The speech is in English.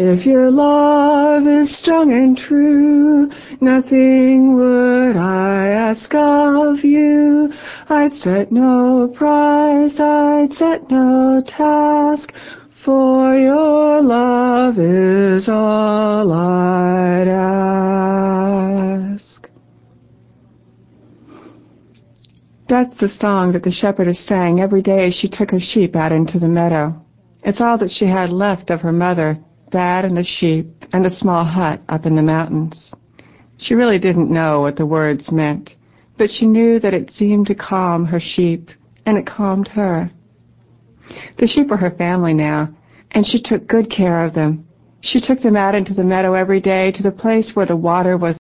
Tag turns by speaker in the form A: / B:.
A: If your love is strong and true, nothing would I ask of you. I'd set no price, I'd set no task, for your love is all I'd ask. That's the song that the shepherdess sang every day as she took her sheep out into the meadow. It's all that she had left of her mother that and the sheep and a small hut up in the mountains. She really didn't know what the words meant, but she knew that it seemed to calm her sheep, and it calmed her. The sheep were her family now, and she took good care of them. She took them out into the meadow every day to the place where the water was